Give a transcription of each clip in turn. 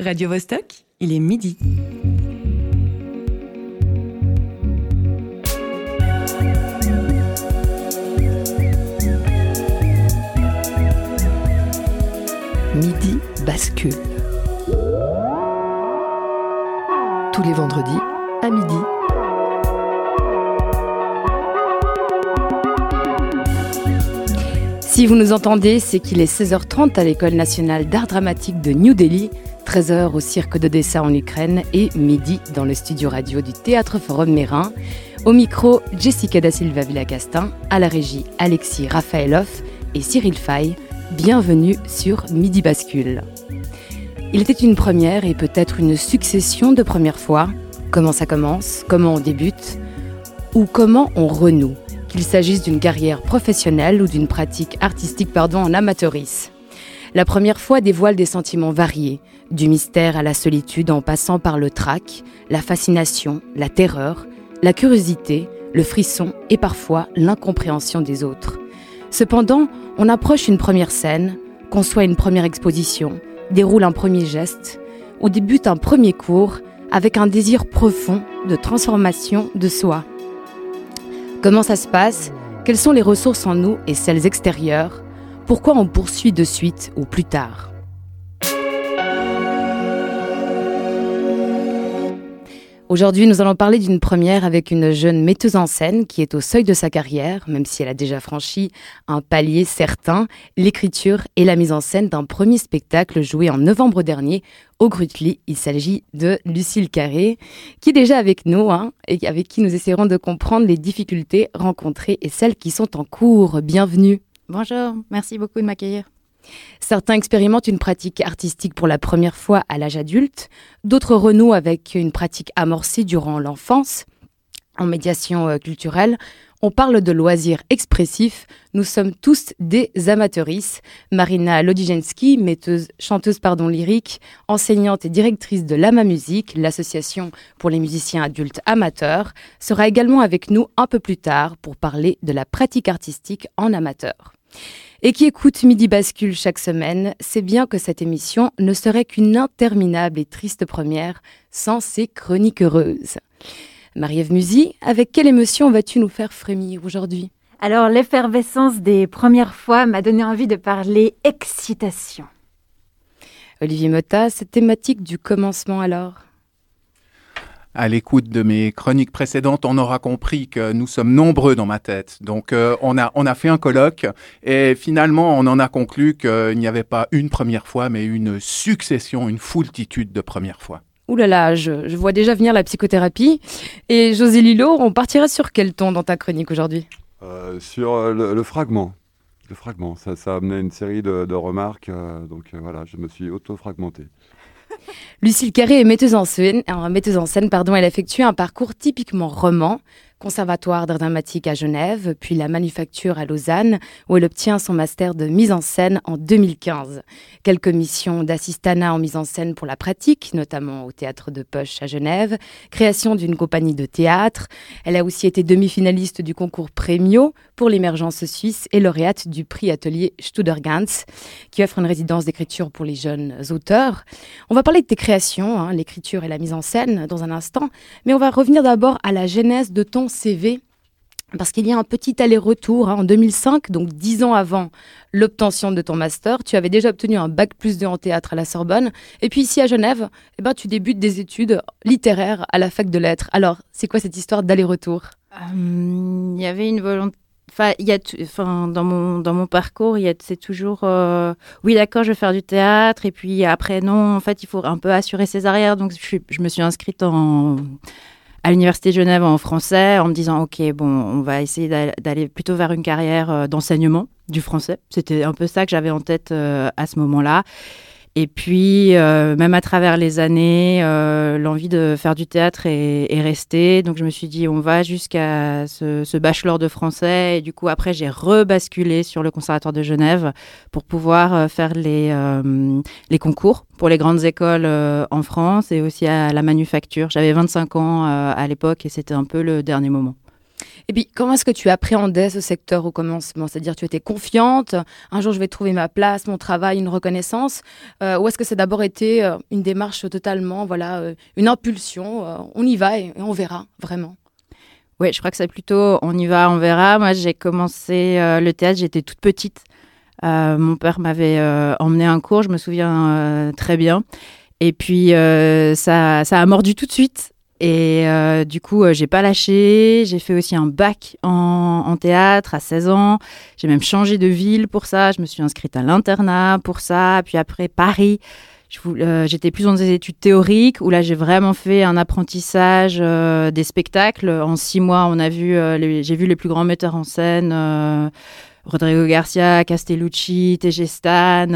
Radio Vostok, il est midi. Midi bascule. Tous les vendredis à midi. Si vous nous entendez, c'est qu'il est 16h30 à l'École nationale d'art dramatique de New Delhi, 13h au Cirque d'Odessa en Ukraine et midi dans le studio radio du Théâtre Forum Mérin. Au micro, Jessica da Silva Villacastin, à la régie Alexis Raphaëloff et Cyril Fay. Bienvenue sur Midi Bascule. Il était une première et peut-être une succession de premières fois. Comment ça commence? Comment on débute? Ou comment on renoue? Qu'il s'agisse d'une carrière professionnelle ou d'une pratique artistique pardon, en amateurisme. La première fois dévoile des sentiments variés, du mystère à la solitude en passant par le trac, la fascination, la terreur, la curiosité, le frisson et parfois l'incompréhension des autres. Cependant, on approche une première scène, conçoit une première exposition, déroule un premier geste ou débute un premier cours avec un désir profond de transformation de soi. Comment ça se passe? Quelles sont les ressources en nous et celles extérieures? Pourquoi on poursuit de suite ou plus tard Aujourd'hui, nous allons parler d'une première avec une jeune metteuse en scène qui est au seuil de sa carrière, même si elle a déjà franchi un palier certain, l'écriture et la mise en scène d'un premier spectacle joué en novembre dernier au Grutli. Il s'agit de Lucille Carré, qui est déjà avec nous hein, et avec qui nous essaierons de comprendre les difficultés rencontrées et celles qui sont en cours. Bienvenue. Bonjour, merci beaucoup de m'accueillir. Certains expérimentent une pratique artistique pour la première fois à l'âge adulte, d'autres renouent avec une pratique amorcée durant l'enfance. En médiation euh, culturelle, on parle de loisirs expressifs. Nous sommes tous des amateuristes. Marina Lodijensky, chanteuse pardon, lyrique, enseignante et directrice de l'AMA Musique, l'association pour les musiciens adultes amateurs, sera également avec nous un peu plus tard pour parler de la pratique artistique en amateur et qui écoute Midi Bascule chaque semaine, c'est bien que cette émission ne serait qu'une interminable et triste première sans ses chroniques heureuses. Marie-Ève Musy, avec quelle émotion vas-tu nous faire frémir aujourd'hui? Alors, l'effervescence des premières fois m'a donné envie de parler excitation. Olivier Motta, cette thématique du commencement alors? À l'écoute de mes chroniques précédentes, on aura compris que nous sommes nombreux dans ma tête. Donc, euh, on, a, on a fait un colloque et finalement, on en a conclu qu'il n'y avait pas une première fois, mais une succession, une foultitude de premières fois. Ouh là là, je, je vois déjà venir la psychothérapie. Et José Lilo, on partirait sur quel ton dans ta chronique aujourd'hui? Euh, Sur euh, le, le, fragment. Le fragment, ça, ça a amené une série de, de remarques. Euh, donc euh, voilà, je me suis auto-fragmenté. Lucille Carré est metteuse en scène, euh, metteuse en elle a effectué un parcours typiquement roman, conservatoire d'art dramatique à Genève, puis la manufacture à Lausanne, où elle obtient son master de mise en scène en 2015. Quelques missions d'assistanat en mise en scène pour la pratique, notamment au théâtre de Poche à Genève, création d'une compagnie de théâtre. Elle a aussi été demi-finaliste du concours Premio pour l'émergence suisse et lauréate du prix atelier Studergans, qui offre une résidence d'écriture pour les jeunes auteurs. On va parler de tes créations, hein, l'écriture et la mise en scène dans un instant, mais on va revenir d'abord à la genèse de ton CV parce qu'il y a un petit aller-retour. Hein. En 2005, donc dix ans avant l'obtention de ton master, tu avais déjà obtenu un bac plus 2 en théâtre à la Sorbonne. Et puis ici à Genève, eh ben, tu débutes des études littéraires à la fac de lettres. Alors, c'est quoi cette histoire d'aller-retour? Il euh, y avait une volonté. Enfin, il y a enfin, dans mon dans mon parcours, il y a c'est toujours euh, oui d'accord, je vais faire du théâtre et puis après non, en fait, il faut un peu assurer ses arrières. Donc je, je me suis inscrite en à l'université de Genève en français en me disant ok bon on va essayer d'aller plutôt vers une carrière d'enseignement du français. C'était un peu ça que j'avais en tête euh, à ce moment-là et puis euh, même à travers les années euh, l'envie de faire du théâtre est, est, restée donc je me suis dit on va jusqu'à ce, bachelor de français et du coup après j'ai rebasculé sur le conservatoire de Genève pour pouvoir faire les concours pour les grandes écoles euh, en France et aussi à la manufacture. J'avais 25 ans euh, à l'époque et c'était un peu le dernier moment. Et puis, comment est-ce que tu appréhendais ce secteur au commencement? C'est-à-dire, tu étais confiante, un jour je vais trouver ma place, mon travail, une reconnaissance euh, Ou est-ce que c'est d'abord été euh, une démarche totalement, voilà, euh, une impulsion On y va et, on verra, vraiment? Oui, je crois que c'est plutôt on y va, on verra. Moi, j'ai commencé le théâtre, j'étais toute petite. mon père m'avait emmené un cours, je me souviens très bien. Et puis, ça, ça a mordu tout de suite. Et euh, du coup, euh, j'ai pas lâché. J'ai fait aussi un bac en, en théâtre à 16 ans. J'ai même changé de ville pour ça. Je me suis inscrite à l'internat pour ça. Puis après, Paris. Euh, j'étais plus dans des études théoriques où là, j'ai vraiment fait un apprentissage euh, des spectacles. En six mois, on a vu, j'ai vu les plus grands metteurs en scène. Rodrigo Garcia, Castellucci, Tegestan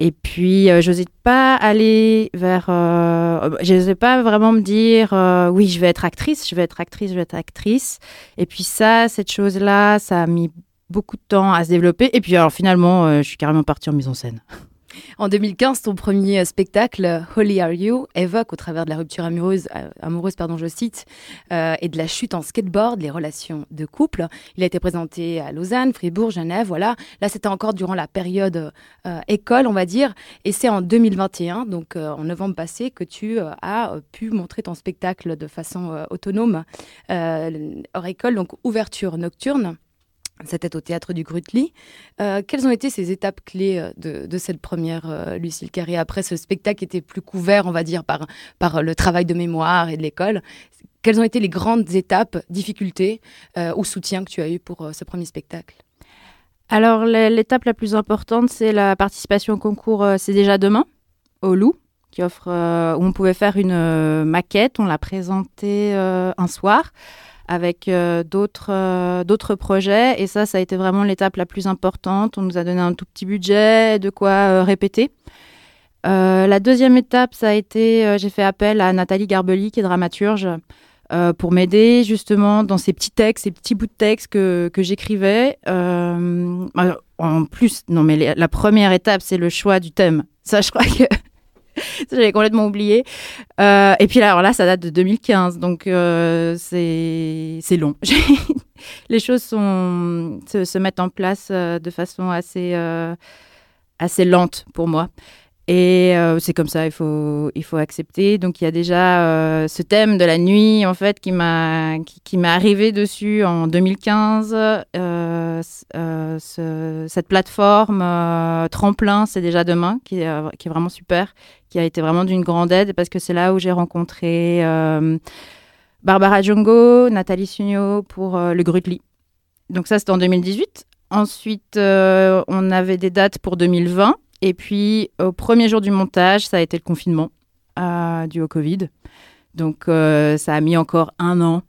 et puis, euh, je n'osais pas aller vers. Euh, je n'osais pas vraiment me dire euh, oui, je vais être actrice, je vais être actrice, je vais être actrice. Et puis, ça, cette chose-là, ça a mis beaucoup de temps à se développer. Et puis, alors, finalement, je suis carrément partie en mise en scène. En 2015, ton premier spectacle, Holy Are You, évoque au travers de la rupture amoureuse, euh, amoureuse pardon, je cite, euh, et de la chute en skateboard, les relations de couple. Il a été présenté à Lausanne, Fribourg, Genève, voilà. Là, c'était encore durant la période euh, école, on va dire. Et c'est en 2021, donc en novembre passé, que tu as pu montrer ton spectacle de façon autonome hors école, donc ouverture nocturne. C'était au théâtre du Grutli. Euh, quelles ont été ces étapes clés euh, de, cette première euh, Lucille Carré Après, ce spectacle était plus couvert, on va dire, par, le travail de mémoire et de l'école? Quelles ont été les grandes étapes, difficultés ou soutien que tu as eu pour ce premier spectacle? Alors, l'étape la plus importante, c'est la participation au concours C'est déjà demain, au Loup, qui offre, où on pouvait faire une maquette. On l'a présentée un soir avec euh, d'autres euh, d'autres projets. Et ça, ça a été vraiment l'étape la plus importante. On nous a donné un tout petit budget, de quoi euh, répéter. la deuxième étape, ça a été, j'ai fait appel à Nathalie Garbeli, qui est dramaturge, pour m'aider justement dans ces petits textes, ces petits bouts de texte que, que j'écrivais. en plus, non mais la première étape, c'est le choix du thème. Ça, je crois que J'avais complètement oublié. Euh, et puis là, alors là, ça date de 2015, donc euh, c'est long. Les choses sont, se, mettent en place euh, de façon assez, assez lente pour moi. Et euh, c'est comme ça, il faut, il faut accepter. Donc il y a déjà euh, ce thème de la nuit, en fait, qui m'a qui, qui arrivé dessus en 2015. Euh, ce, cette plateforme Tremplin, c'est déjà demain, qui est, qui est vraiment super, qui a été vraiment d'une grande aide parce que c'est là où j'ai rencontré Barbara Djongo, Nathalie Sugno pour le Grutli. Donc ça, c'était en 2018. Ensuite, on avait des dates pour 2020. Et puis, au premier jour du montage, ça a été le confinement euh, dû au Covid. Donc, euh, ça a mis encore un an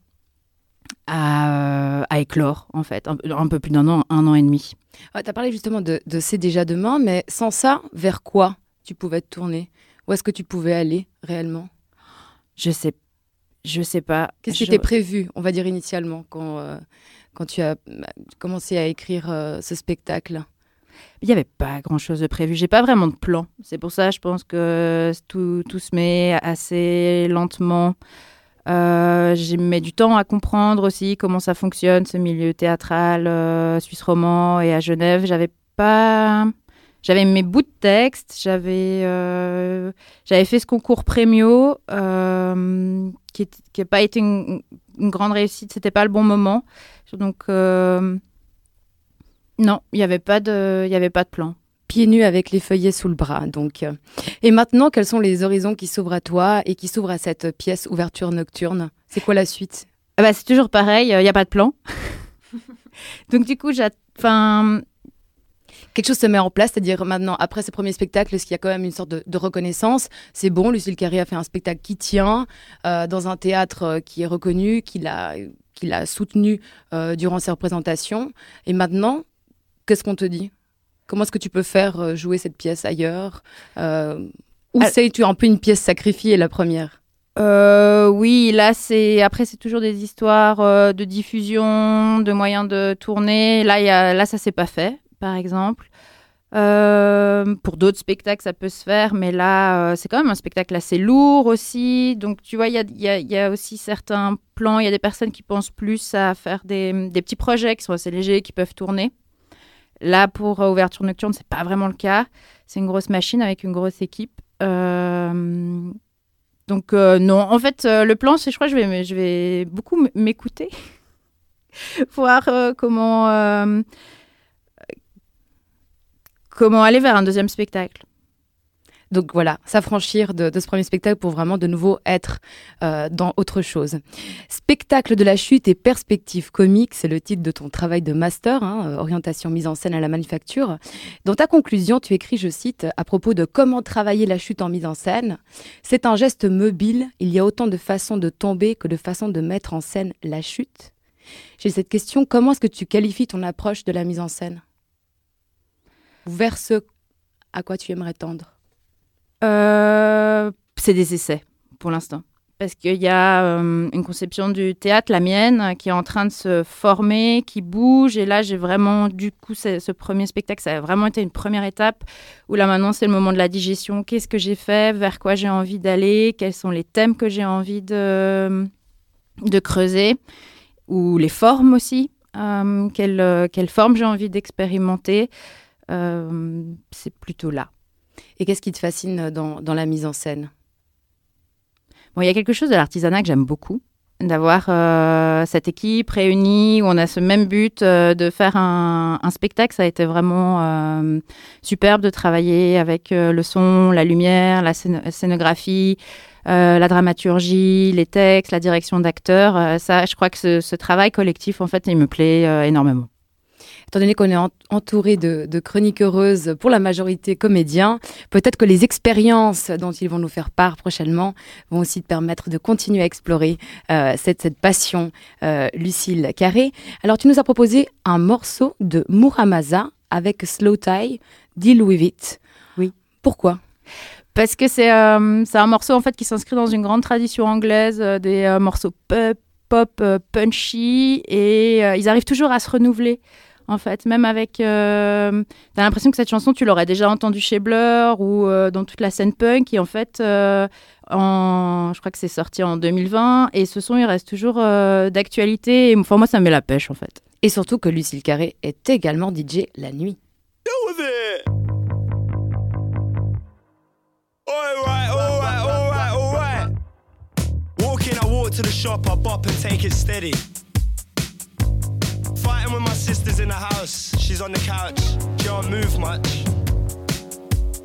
à, éclore, en fait. Un, peu plus d'un an, un an et demi. tu as parlé justement de, C'est déjà demain, mais sans ça, vers quoi tu pouvais te tourner? Où est-ce que tu pouvais aller réellement? Je sais je sais pas. Qu'est-ce qui était prévu, on va dire initialement, quand, euh, quand tu as bah, commencé à écrire ce spectacle? Il n'y avait pas grand-chose de prévu. J'ai pas vraiment de plan. C'est pour ça, je pense que tout, tout se met assez lentement. Euh, j'ai mis du temps à comprendre aussi comment ça fonctionne, ce milieu théâtral euh, suisse roman et à Genève. J'avais pas. J'avais mes bouts de texte, j'avais euh, fait ce concours Premio euh, qui n'a pas été une, une grande réussite, c'était pas le bon moment. Donc non, il n'y avait, pas de, y avait pas de plan. Pieds nus avec les feuillets sous le bras, donc. Et maintenant, quels sont les horizons qui s'ouvrent à toi et qui s'ouvrent à cette pièce ouverture nocturne? C'est quoi la suite? Ah bah, C'est toujours pareil, il n'y a pas de plan. donc du coup, enfin, quelque chose se met en place, c'est-à-dire maintenant, après ce premier spectacle, est-ce qu'il y a quand même une sorte de, reconnaissance? C'est bon, Lucille Carré a fait un spectacle qui tient, euh, dans un théâtre euh, qui est reconnu, qui l'a, qui l'a soutenu euh, durant ses représentations. Et maintenant, Qu'est-ce qu'on te dit? Comment est-ce que tu peux faire euh, jouer cette pièce ailleurs? Euh, Ou c'est-tu un peu une pièce sacrifiée, la première? Euh, oui, là c'est après c'est toujours des histoires de diffusion, de moyens de tourner. Là y a, là ça s'est pas fait, par exemple. Euh, pour d'autres spectacles, ça peut se faire, mais là, euh, c'est quand même un spectacle assez lourd aussi. Donc, tu vois, il y a, aussi certains plans. Il y a des personnes qui pensent plus à faire des, des, petits projets qui sont assez légers, qui peuvent tourner. Là, pour euh, Ouverture Nocturne, c'est pas vraiment le cas. C'est une grosse machine avec une grosse équipe. Euh, donc, euh, non. En fait, le plan, c'est, je crois, je vais, je vais beaucoup m'écouter, voir comment aller vers un deuxième spectacle. Donc voilà, s'affranchir de, ce premier spectacle pour vraiment de nouveau être euh, dans autre chose. Spectacle de la chute et perspective comique, c'est le titre de ton travail de master, hein, euh, orientation mise en scène à la manufacture. Dans ta conclusion, tu écris, je cite, à propos de comment travailler la chute en mise en scène, c'est un geste mobile, il y a autant de façons de tomber que de façons de mettre en scène la chute. J'ai cette question, comment est-ce que tu qualifies ton approche de la mise en scène? Vers ce à quoi tu aimerais tendre C'est des essais pour l'instant. Parce qu'il y a euh, une conception du théâtre, la mienne, qui est en train de se former, qui bouge. Et là, j'ai vraiment, du coup, ce premier spectacle, ça a vraiment été une première étape où là, maintenant, c'est le moment de la digestion. Qu'est-ce que j'ai fait? Vers quoi j'ai envie d'aller? Quels sont les thèmes que j'ai envie de, de creuser? Ou les formes aussi. Euh, quelle, quelle forme j'ai envie d'expérimenter? Euh, c'est plutôt là. Et qu'est-ce qui te fascine dans, dans la mise en scène? Bon, il y a quelque chose de l'artisanat que j'aime beaucoup d'avoir euh, cette équipe réunie où on a ce même but euh, de faire un, spectacle. Ça a été vraiment euh, superbe de travailler avec euh, le son, la lumière, la scénographie, euh, la dramaturgie, les textes, la direction d'acteurs. ça, je crois que ce, ce, travail collectif, en fait, il me plaît énormément étant donné qu'on est entouré de, de, chroniques heureuses pour la majorité comédiens, peut-être que les expériences dont ils vont nous faire part prochainement vont aussi te permettre de continuer à explorer euh, cette, cette, passion, euh, Lucille Carré. Alors, tu nous as proposé un morceau de Muramasa avec Slow Tie, Deal With It. Oui. Pourquoi? Parce que c'est euh, un morceau en fait qui s'inscrit dans une grande tradition anglaise, euh, des euh, morceaux pop, pop punchy, et ils arrivent toujours à se renouveler en fait. Même avec. Euh, T'as l'impression que cette chanson, tu l'aurais déjà entendue chez Blur ou euh, dans toute la scène punk. Et en fait, euh, en, je crois que c'est sorti en 2020. Et ce son, il reste toujours euh, d'actualité. Et enfin, moi, ça me met la pêche, en fait. Et surtout que Lucille Carré est également DJ la nuit. to the shop, I bop and take it steady. Fighting with my sisters in the house. She's on the couch. She don't move much.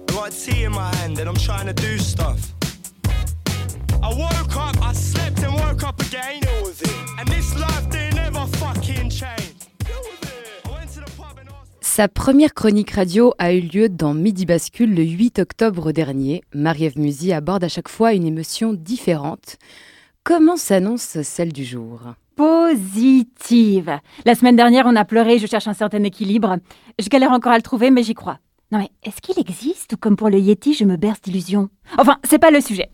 I got tea in my hand and I'm trying to do stuff. I woke up, I slept and woke up again. And this life they never fucking change. Sa première chronique radio a eu lieu dans Midi Bascule le 8 octobre dernier. Marie-Ève Musy aborde à chaque fois une émotion différente. Comment s'annonce celle du jour? Positive. La semaine dernière, on a pleuré, je cherche un certain équilibre. Je galère encore à le trouver, mais j'y crois. Non mais, est-ce qu'il existe ou comme pour le Yeti, je me berce d'illusions? Enfin, c'est pas le sujet.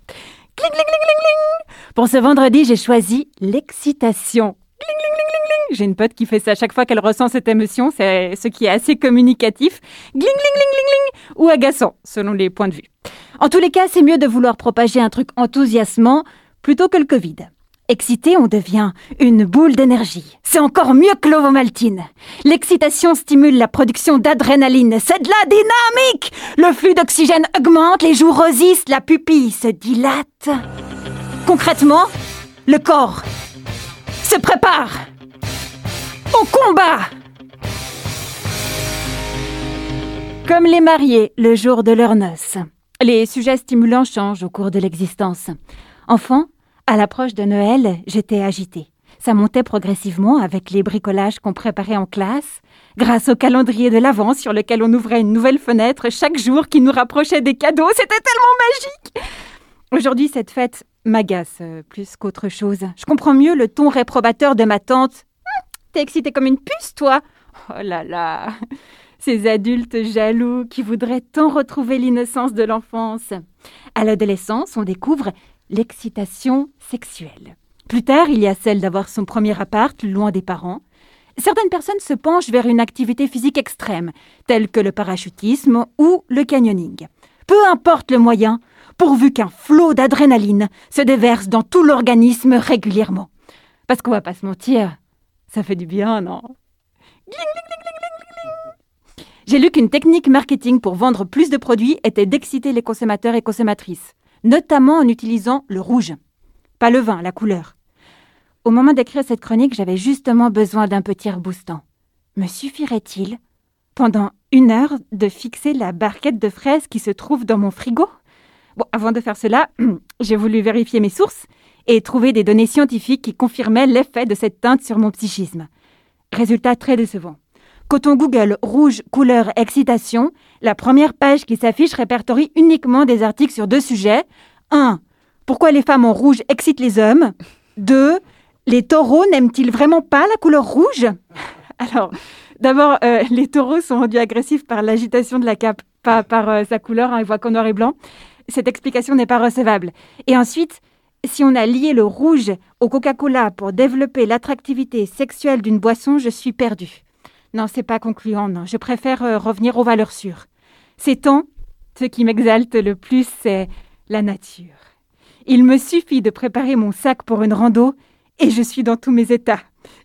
Cling, cling, cling, cling, cling. Pour ce vendredi, j'ai choisi l'excitation. Cling, cling, cling, cling, J'ai une pote qui fait ça chaque fois qu'elle ressent cette émotion, c'est ce qui est assez communicatif. Gling, ou agaçant, selon les points de vue. En tous les cas, c'est mieux de vouloir propager un truc enthousiasmant plutôt que le Covid. Excité, on devient une boule d'énergie. C'est encore mieux que l'ovomaltine. L'excitation stimule la production d'adrénaline. C'est de la dynamique Le flux d'oxygène augmente, les joues rosissent, la pupille se dilate. Concrètement, le corps se prépare au combat Comme les mariés le jour de leur noces. Les sujets stimulants changent au cours de l'existence. Enfant, à l'approche de Noël, j'étais agitée. Ça montait progressivement avec les bricolages qu'on préparait en classe, grâce au calendrier de l'Avent sur lequel on ouvrait une nouvelle fenêtre chaque jour qui nous rapprochait des cadeaux. C'était tellement magique Aujourd'hui, cette fête m'agace euh, plus qu'autre chose. Je comprends mieux le ton réprobateur de ma tante. Hum, t'es excitée comme une puce, toi? Oh là là Ces adultes jaloux qui voudraient tant retrouver l'innocence de l'enfance. À l'adolescence, on découvre l'excitation sexuelle. Plus tard, il y a celle d'avoir son premier appart loin des parents, certaines personnes se penchent vers une activité physique extrême, telle que le parachutisme ou le canyoning. Peu importe le moyen, pourvu qu'un flot d'adrénaline se déverse dans tout l'organisme régulièrement. Parce qu'on va pas se mentir, ça fait du bien, non? J'ai lu qu'une technique marketing pour vendre plus de produits était d'exciter les consommateurs et consommatrices, notamment en utilisant le rouge. Pas le vin, la couleur. Au moment d'écrire cette chronique, j'avais justement besoin d'un petit reboostant. Me suffirait-il, pendant une heure, de fixer la barquette de fraises qui se trouve dans mon frigo? Avant de faire cela, j'ai voulu vérifier mes sources et trouver des données scientifiques qui confirmaient l'effet de cette teinte sur mon psychisme. Résultat très décevant. Quand on Google rouge, couleur, excitation, la première page qui s'affiche répertorie uniquement des articles sur deux sujets. 1. Pourquoi les femmes en rouge excitent les hommes? 2. Les taureaux n'aiment-ils vraiment pas la couleur rouge? Alors, d'abord, euh, les taureaux sont rendus agressifs par l'agitation de la cape, pas par euh, sa couleur, hein, ils voient qu'en noir et blanc cette explication n'est pas recevable. Et ensuite, si on a lié le rouge au Coca-Cola pour développer l'attractivité sexuelle d'une boisson, je suis perdue. Non, c'est pas concluant, non. Je préfère euh, revenir aux valeurs sûres. Ces temps, ce qui m'exalte le plus, c'est la nature. Il me suffit de préparer mon sac pour une rando et je suis dans tous mes états.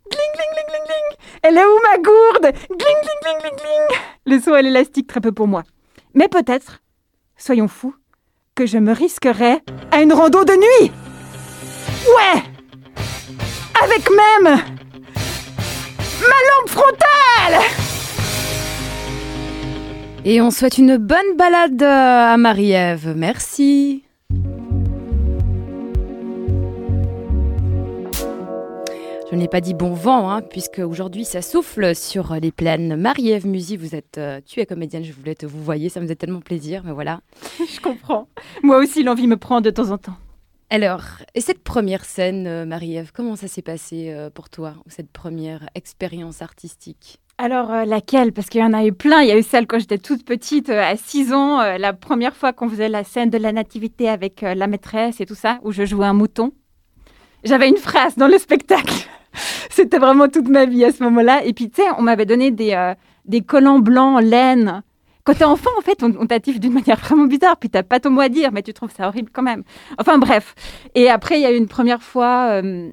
Gling, gling, gling, gling, gling. Elle est où ma gourde? Gling, gling, gling, gling, gling. Le saut à l'élastique, très peu pour moi. Mais peut-être, soyons fous, que je me risquerais à une rando de nuit Ouais Avec même ma lampe frontale Et on souhaite une bonne balade à Marie-Ève. Merci. Je n'ai pas dit bon vent, hein, puisque aujourd'hui ça souffle sur les plaines. Marie-Ève Musy, vous êtes, euh, tu es comédienne, je voulais te vous voyez, ça me faisait tellement plaisir, mais voilà. Je comprends. Moi aussi, l'envie me prend de temps en temps. Alors, et cette première scène, euh, Marie-Ève, comment ça s'est passé euh, pour toi, cette première expérience artistique? Alors, euh, laquelle? Parce qu'il y en a eu plein. Il y a eu celle quand j'étais toute petite, à 6 ans, la première fois qu'on faisait la scène de la nativité avec la maîtresse et tout ça, où je jouais un mouton. J'avais une phrase dans le spectacle. C'était vraiment toute ma vie à ce moment-là. Et puis, tu sais, on m'avait donné des, des collants blancs en laine. Quand t'es enfant, en fait, on, on d'une manière vraiment bizarre. Puis t'as pas ton mot à dire, mais tu trouves ça horrible quand même. Enfin, bref. Et après, il y a eu une première fois euh,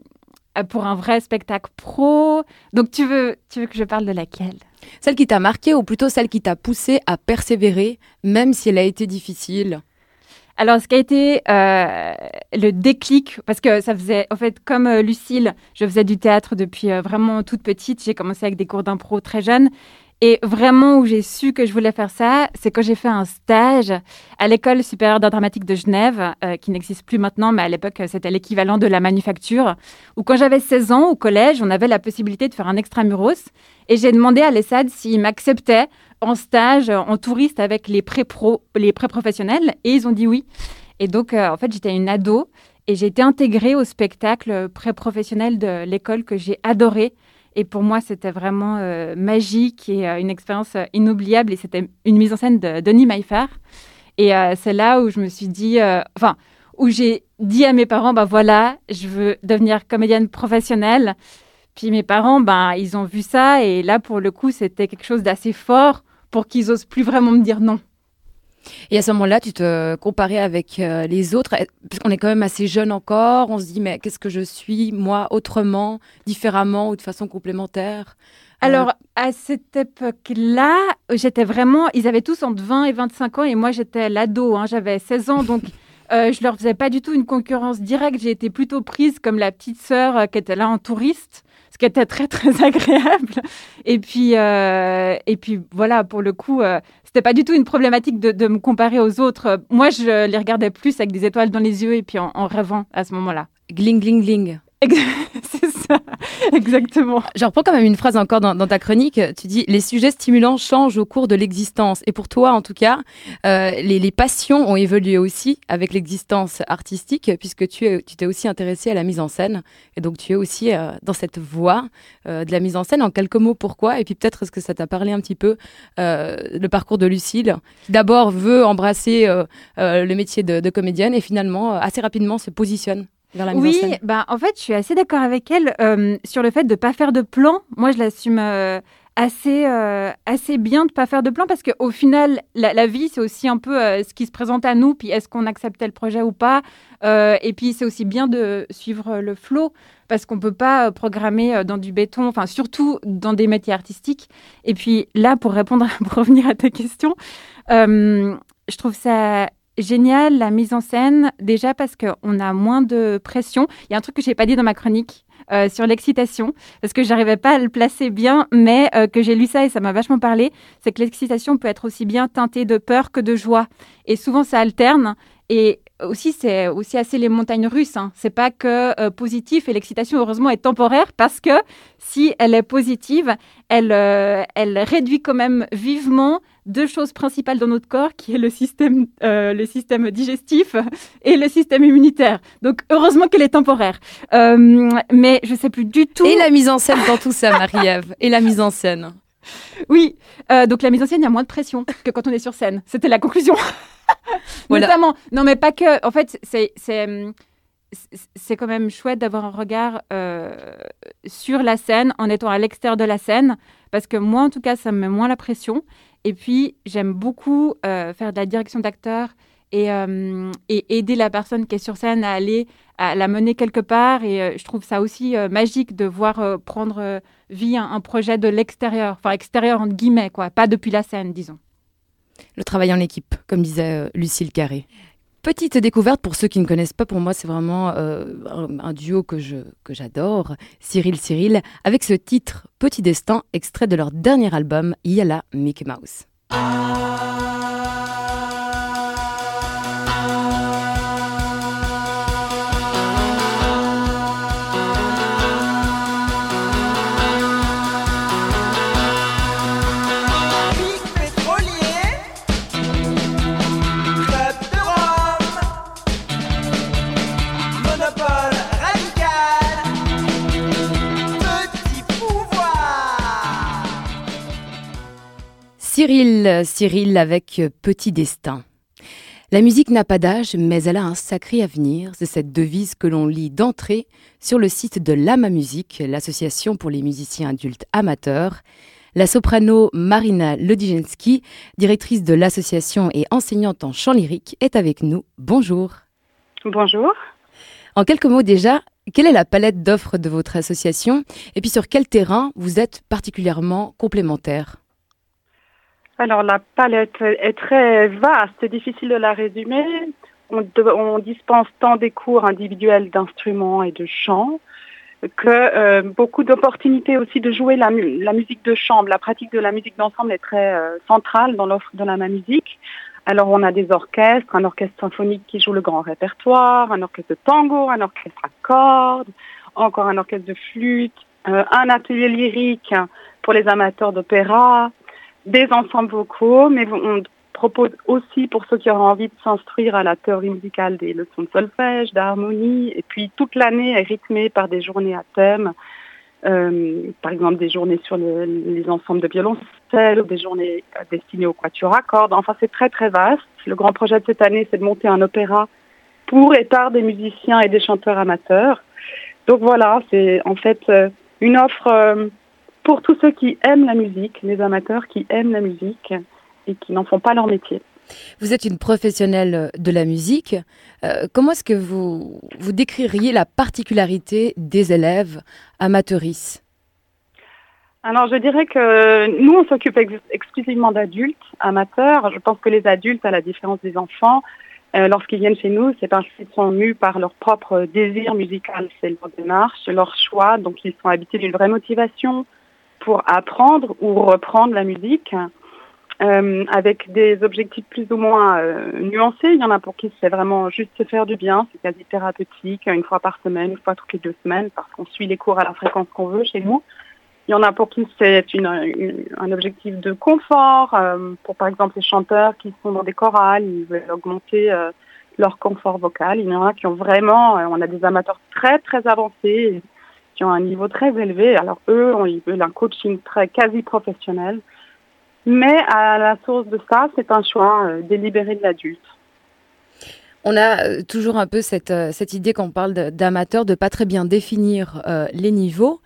pour un vrai spectacle pro. Donc, tu veux, tu veux que je parle de laquelle? Celle qui t'a marqué ou plutôt celle qui t'a poussé à persévérer, même si elle a été difficile? Alors, ce qui a été euh, le déclic, parce que ça faisait, en fait, comme euh, Lucille, je faisais du théâtre depuis euh, vraiment toute petite. J'ai commencé avec des cours d'impro très jeune. Et vraiment où j'ai su que je voulais faire ça, c'est quand j'ai fait un stage à l'école supérieure d'art dramatique de Genève, euh, qui n'existe plus maintenant, mais à l'époque, euh, c'était l'équivalent de la manufacture, où quand j'avais 16 ans au collège, on avait la possibilité de faire un extramuros. Et j'ai demandé à l'ESSAD s'ils m'acceptaient en stage, en touriste avec les pré-pro, les pré-professionnels, et ils ont dit oui. Et donc, euh, en fait, j'étais une ado et j'ai été intégrée au spectacle pré-professionnel de l'école que j'ai adoré. Et pour moi, c'était vraiment euh, magique et euh, une expérience euh, inoubliable. Et c'était une mise en scène de Denis Maillfer. Et c'est là où je me suis dit, enfin, où j'ai dit à mes parents, bah voilà, je veux devenir comédienne professionnelle. Puis mes parents, ben, ils ont vu ça. Et là, pour le coup, c'était quelque chose d'assez fort pour qu'ils osent plus vraiment me dire non. Et à ce moment-là, tu te comparais avec euh, les autres, parce qu'on est quand même assez jeune encore. On se dit, mais qu'est-ce que je suis, moi, autrement, différemment ou de façon complémentaire? Alors, à cette époque-là, j'étais vraiment. Ils avaient tous entre 20 et 25 ans et moi, j'étais l'ado. hein, J'avais 16 ans. Donc, euh, je leur faisais pas du tout une concurrence directe. J'ai été plutôt prise comme la petite sœur euh, qui était là en touriste, ce qui était très, très agréable. Et puis, euh, et puis voilà, pour le coup, euh, c'était pas du tout une problématique de, de me comparer aux autres. Moi, je les regardais plus avec des étoiles dans les yeux et puis en, en rêvant à ce moment-là. Gling, gling, gling. C'est ça, exactement. Je reprends quand même une phrase encore dans, ta chronique. Tu dis les sujets stimulants changent au cours de l'existence. Et pour toi, en tout cas, euh, les, les passions ont évolué aussi avec l'existence artistique, puisque tu es- tu t'es aussi intéressé à la mise en scène. Et donc, tu es aussi euh, dans cette voie euh, de la mise en scène. En quelques mots, pourquoi? Et puis peut-être est-ce que ça t'a parlé un petit peu euh, le parcours de Lucille, d'abord veut embrasser le métier de, de comédienne et finalement, assez rapidement, se positionne? Vers la mise en Oui, scène bah, en fait, je suis assez d'accord avec elle euh, sur le fait de ne pas faire de plan. Moi, je l'assume euh, assez, euh, assez bien de ne pas faire de plan parce qu'au final, la, la vie, c'est aussi un peu ce qui se présente à nous, puis est-ce qu'on acceptait le projet ou pas. Et puis, c'est aussi bien de suivre le flow parce qu'on ne peut pas programmer dans du béton, enfin, surtout dans des métiers artistiques. Et puis, là, pour répondre, pour revenir à ta question, je trouve ça génial la mise en scène, déjà parce qu'on a moins de pression. Il y a un truc que je n'ai pas dit dans ma chronique. euh, sur l'excitation, parce que j'arrivais pas à le placer bien, mais euh, que j'ai lu ça et ça m'a vachement parlé, c'est que l'excitation peut être aussi bien teintée de peur que de joie. Et souvent, ça alterne. Et aussi, c'est aussi assez les montagnes russes. Hein. C'est pas que euh, positif et l'excitation, heureusement, est temporaire parce que si elle est positive, elle, euh, elle réduit quand même vivement deux choses principales dans notre corps, qui est le système, euh, le système digestif et le système immunitaire. Donc, heureusement qu'elle est temporaire. Mais je sais plus du tout. Et la mise en scène dans tout ça, Marie-Ève. Et la mise en scène. Oui, euh, donc la mise en scène, il y a moins de pression que quand on est sur scène. C'était la conclusion. Voilà. Notamment. Non, mais pas que. En fait, c'est c'est hum, quand même chouette d'avoir un regard euh, sur la scène en étant à l'extérieur de la scène, parce que moi, en tout cas, ça me met moins la pression. Et puis, j'aime beaucoup euh, faire de la direction d'acteur et, euh, et aider la personne qui est sur scène à aller à la mener quelque part. Et je trouve ça aussi magique de voir prendre vie un, projet de l'extérieur, enfin extérieur entre guillemets, quoi, pas depuis la scène, disons. Le travail en équipe, comme disait euh, Lucille Carré. Petite découverte pour ceux qui ne connaissent pas, pour moi c'est vraiment euh, un, duo que je que j'adore, Cyril Cyril, avec ce titre Petit Destin, extrait de leur dernier album Yalla Mickey Mouse. Cyril, Cyril avec Petit Destin. La musique n'a pas d'âge, mais elle a un sacré avenir. C'est cette devise que l'on lit d'entrée sur le site de Lama Musique, l'association pour les musiciens adultes amateurs. La soprano Marina Lodijenski, directrice de l'association et enseignante en chant lyrique, est avec nous. Bonjour. Bonjour. En quelques mots déjà, quelle est la palette d'offres de votre association et puis sur quel terrain vous êtes particulièrement complémentaires? Alors la palette est très vaste, c'est difficile de la résumer. On, dispense tant des cours individuels d'instruments et de chant que euh, beaucoup d'opportunités aussi de jouer la, mu- la musique de chambre. La pratique de la musique d'ensemble est très euh, centrale dans l'offre de la musique. Alors on a des orchestres, un orchestre symphonique qui joue le grand répertoire, un orchestre de tango, un orchestre à cordes, encore un orchestre de flûte, euh, un atelier lyrique pour les amateurs d'opéra, des ensembles vocaux, mais on propose aussi pour ceux qui auraient envie de s'instruire à la théorie musicale des leçons de solfège, d'harmonie, et puis toute l'année est rythmée par des journées à thème, euh, par exemple des journées sur le- les ensembles de violoncelle, ou des journées euh, destinées au quatuor à cordes. Enfin, c'est très très vaste. Le grand projet de cette année, c'est de monter un opéra pour et par des musiciens et des chanteurs amateurs. Donc voilà, c'est en fait euh, une offre pour tous ceux qui aiment la musique, les amateurs qui aiment la musique et qui n'en font pas leur métier. Vous êtes une professionnelle de la musique. Euh, comment est-ce que vous, vous décririez la particularité des élèves amateuristes? Alors je dirais que nous, on s'occupe ex- exclusivement d'adultes amateurs. Je pense que les adultes, à la différence des enfants, euh, lorsqu'ils viennent chez nous, c'est parce qu'ils sont mus par leur propre désir musical, c'est leur démarche, leur choix. Donc ils sont habités d'une vraie motivation pour apprendre ou reprendre la musique. euh, avec des objectifs plus ou moins euh, nuancés. Il y en a pour qui c'est vraiment juste se faire du bien, c'est quasi thérapeutique, une fois par semaine, une fois toutes les deux semaines, parce qu'on suit les cours à la fréquence qu'on veut chez nous. Il y en a pour qui c'est une, un objectif de confort, euh, pour par exemple les chanteurs qui sont dans des chorales, ils veulent augmenter leur confort vocal. Il y en a qui ont vraiment, on a des amateurs très très avancés, qui ont un niveau très élevé. Alors eux, ils veulent un coaching très quasi professionnel. Mais à la source de ça, c'est un choix euh, délibéré de l'adulte. On a euh, toujours un peu cette, euh, cette idée quand on parle d'amateurs de pas très bien définir les niveaux.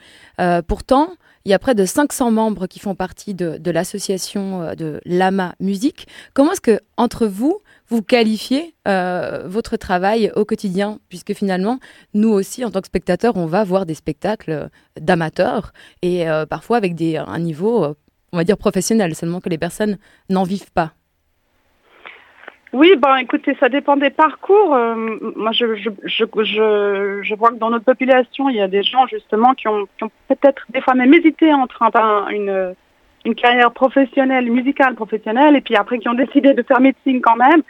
Pourtant, il y a près de 500 membres qui font partie de, l'association euh, de Lama Musique. Comment est-ce que entre vous vous qualifiez euh, votre travail au quotidien? Puisque finalement, nous aussi, en tant que spectateurs, on va voir des spectacles euh, d'amateurs et parfois avec des, un niveau, on va dire, professionnel, seulement que les personnes n'en vivent pas. Oui, ben écoutez, ça dépend des parcours. Euh, moi, je, je, je, je, vois que dans notre population, il y a des gens justement qui ont, qui ont peut-être des fois même hésité entre un- une, une carrière professionnelle, musicale professionnelle, et puis après qui ont décidé de faire médecine quand même.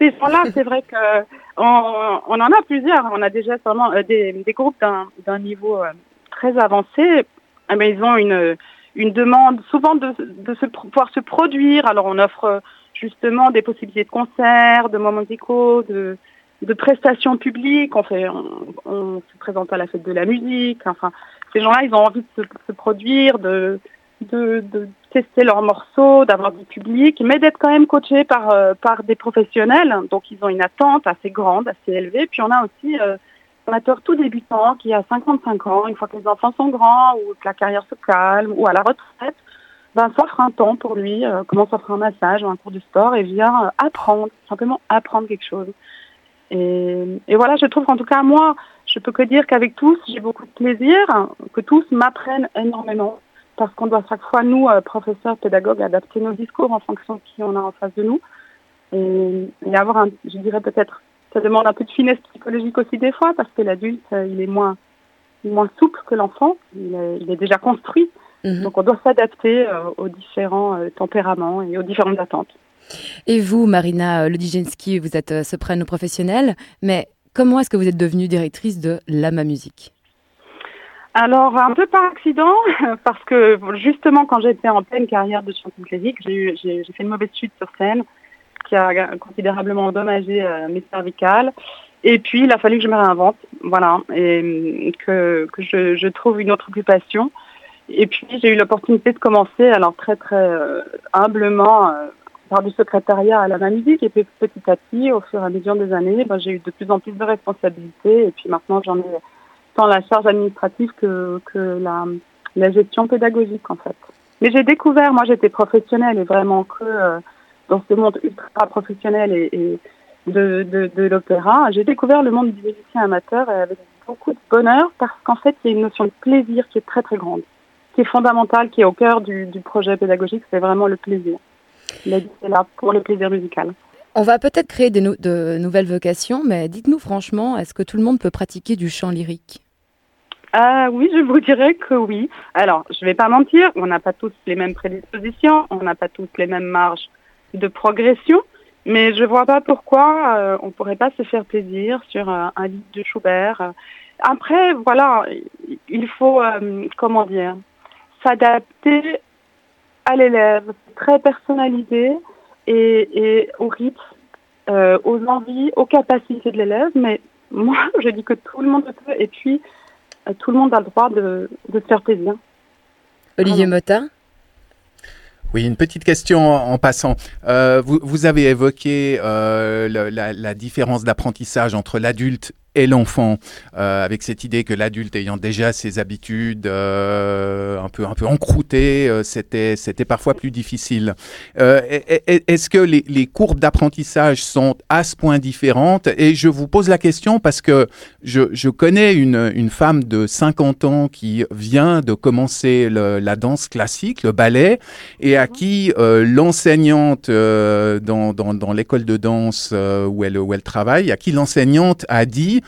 Ces gens-là, c'est vrai que on, on en a plusieurs. On a déjà seulement euh, des, des groupes d'un d'un niveau euh, très avancé. Eh ben, ils ont une, une demande souvent de, de se, pouvoir se produire. Alors on offre justement des possibilités de concerts, de moments musicaux, de, de prestations publiques. On on, se présente à la fête de la musique. Enfin, ces gens-là, ils ont envie de se, produire, de, de, de tester leurs morceaux, d'avoir du public, mais d'être quand même coachés par, euh, par des professionnels. Donc, ils ont une attente assez grande, assez élevée. Puis, on a aussi euh, un amateur tout débutant qui a 55 ans, une fois que les enfants sont grands ou que la carrière se calme ou à la retraite, ben, s'offre un temps pour lui, euh, commence à faire un massage ou un cours de sport et vient euh, apprendre, simplement apprendre quelque chose. Et, voilà, je trouve qu'en tout cas, moi, je peux que dire qu'avec tous, j'ai beaucoup de plaisir, que tous m'apprennent énormément, parce qu'on doit chaque fois, nous, euh, professeurs, pédagogues, adapter nos discours en fonction de qui on a en face de nous. Et, avoir, un, je dirais peut-être, ça demande un peu de finesse psychologique aussi des fois, parce que l'adulte, euh, il est moins, moins souple que l'enfant, il est déjà construit. Mhm. Donc on doit s'adapter euh, aux différents euh, tempéraments et aux différentes attentes. Et vous, Marina Lodijenski, vous êtes euh, soprano professionnelle, mais comment est-ce que vous êtes devenue directrice de Lama Musique Alors, un peu par accident, parce que justement, quand j'étais en pleine carrière de chanteuse classique, j'ai fait une mauvaise chute sur scène qui a considérablement endommagé euh, mes cervicales. Et puis, il a fallu que je me réinvente, voilà, et que, que je, je trouve une autre occupation. Et puis, j'ai eu l'opportunité de commencer, alors très, très euh, humblement, euh, par du secrétariat à la musique. Et puis, petit à petit, au fur et à mesure des années, ben, j'ai eu de plus en plus de responsabilités. Et puis maintenant, j'en ai tant la charge administrative que, que la, la gestion pédagogique en fait. Mais j'ai découvert, moi j'étais professionnelle et vraiment que euh, dans ce monde ultra professionnel et, et de, de, de l'opéra, j'ai découvert le monde du musicien amateur avec beaucoup de bonheur parce qu'en fait il y a une notion de plaisir qui est très très grande, qui est fondamentale, qui est au cœur du, du projet pédagogique, c'est vraiment le plaisir. La vie est là pour le plaisir musical. On va peut-être créer nou- de nouvelles vocations, mais dites-nous franchement, est-ce que tout le monde peut pratiquer du chant lyrique? Ah oui, je vous dirais que oui. Alors, je vais pas mentir, on n'a pas tous les mêmes prédispositions, on n'a pas tous les mêmes marges de progression, mais je vois pas pourquoi euh, on pourrait pas se faire plaisir sur euh, un livre de Schubert. Après, voilà, il faut, euh, comment dire, s'adapter à l'élève, très personnalisé et, et au rythme, euh, aux envies, aux capacités de l'élève, mais moi, je dis que tout le monde peut, et puis euh, tout le monde a le droit de, de se faire plaisir. Olivier Motin Oui, une petite question en, en passant. Euh, vous, vous avez évoqué euh, la différence d'apprentissage entre l'adulte et l'enfant, euh, avec cette idée que l'adulte ayant déjà ses habitudes euh, un peu un peu encroûtées, euh, c'était c'était parfois plus difficile. Euh, est- est- Est-ce que les, les courbes d'apprentissage sont à ce point différentes? Et je vous pose la question parce que je, je connais une, une femme de 50 ans qui vient de commencer le- la danse classique, le ballet, et à qui euh, l'enseignante euh, dans, dans, dans l'école de danse où, elle, où elle travaille, à qui l'enseignante a dit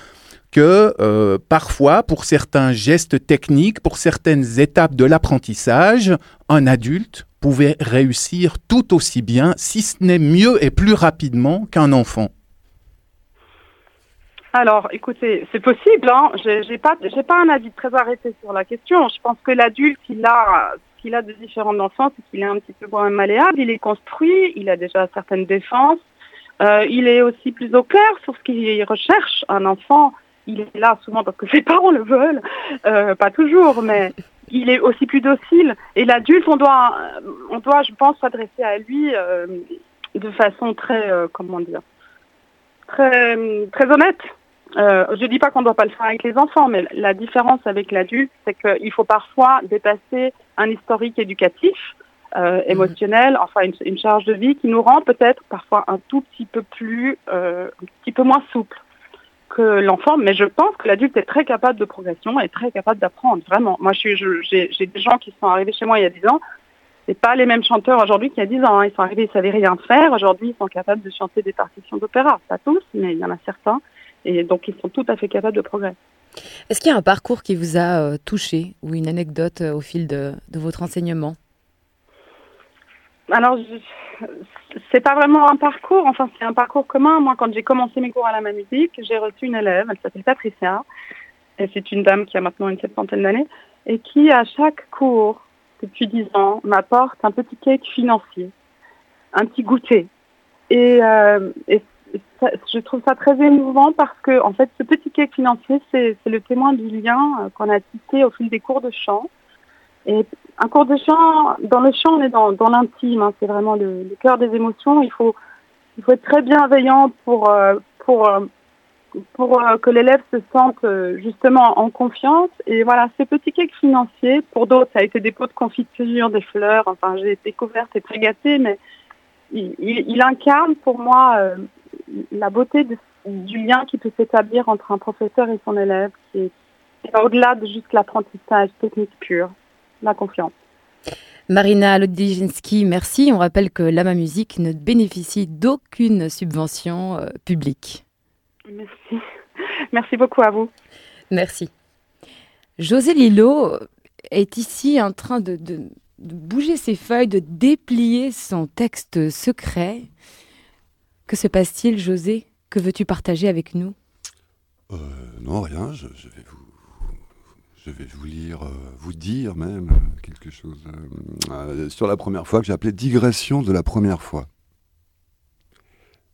que euh, parfois, pour certains gestes techniques, pour certaines étapes de l'apprentissage, un adulte pouvait réussir tout aussi bien, si ce n'est mieux et plus rapidement qu'un enfant. Alors, écoutez, c'est possible. Hein. J'ai j'ai pas, un avis très arrêté sur la question. Je pense que l'adulte, il a, ce qu'il a de différent de c'est qu'il est un petit peu moins malléable. Il est construit, il a déjà certaines défenses. Euh, il est aussi plus au clair sur ce qu'il recherche. Un enfant, il est là souvent parce que ses parents le veulent, euh, pas toujours, mais il est aussi plus docile. Et l'adulte, on doit, on doit, je pense, s'adresser à lui euh, de façon très, euh, comment dire, très, très honnête. Je dis pas qu'on ne doit pas le faire avec les enfants, mais la différence avec l'adulte, c'est qu'il faut parfois dépasser un historique éducatif, émotionnel, enfin une, une charge de vie qui nous rend peut-être parfois un tout petit peu plus, un petit peu moins souple que l'enfant. Mais je pense que l'adulte est très capable de progression et très capable d'apprendre. Vraiment. Moi, j'ai des gens qui sont arrivés chez moi il y a 10 ans. C'est pas les mêmes chanteurs aujourd'hui qu'il y a 10 ans. hein. Ils sont arrivés, ils savaient rien faire. Aujourd'hui, ils sont capables de chanter des partitions d'opéra. Pas tous, mais il y en a certains. Et donc, ils sont tout à fait capables de progrès. Est-ce qu'il y a un parcours qui vous a euh, touché ou une anecdote euh, au fil de votre enseignement? Alors, c'est pas vraiment un parcours, enfin, c'est un parcours commun. Moi, quand j'ai commencé mes cours à la musique, j'ai reçu une élève, elle s'appelle Patricia, et c'est une dame qui a maintenant une septantaine d'années, et qui, à chaque cours, depuis dix ans, m'apporte un petit cake financier, un petit goûter. Et, euh, je trouve ça très émouvant parce que, en fait, ce petit cake financier, c'est le témoin du lien euh, qu'on a tissé au fil des cours de chant. Un cours de chant, dans le chant, on est dans, l'intime, hein, c'est vraiment le, cœur des émotions. Il faut, être très bienveillant pour, euh, euh, euh, que l'élève se sente justement en confiance. Et voilà, ces petits cakes financiers, pour d'autres, ça a été des pots de confiture, des fleurs. Enfin, j'ai été couverte et très gâtée, mais il, incarne pour moi la beauté du lien qui peut s'établir entre un professeur et son élève, qui qui au-delà de juste l'apprentissage technique pur, la confiance. Marina Lodzinski, merci. On rappelle que Lama Musique ne bénéficie d'aucune subvention euh, publique. Merci. Merci beaucoup à vous. Merci. José Lillo est ici en train de, de- de bouger ses feuilles, de déplier son texte secret. Que se passe-t-il, José? Que veux-tu partager avec nous? Euh, non, rien, je, je vais vous. Je vais vous lire, euh, vous dire même euh, quelque chose euh, sur la première fois que j'ai appelé digression de la première fois.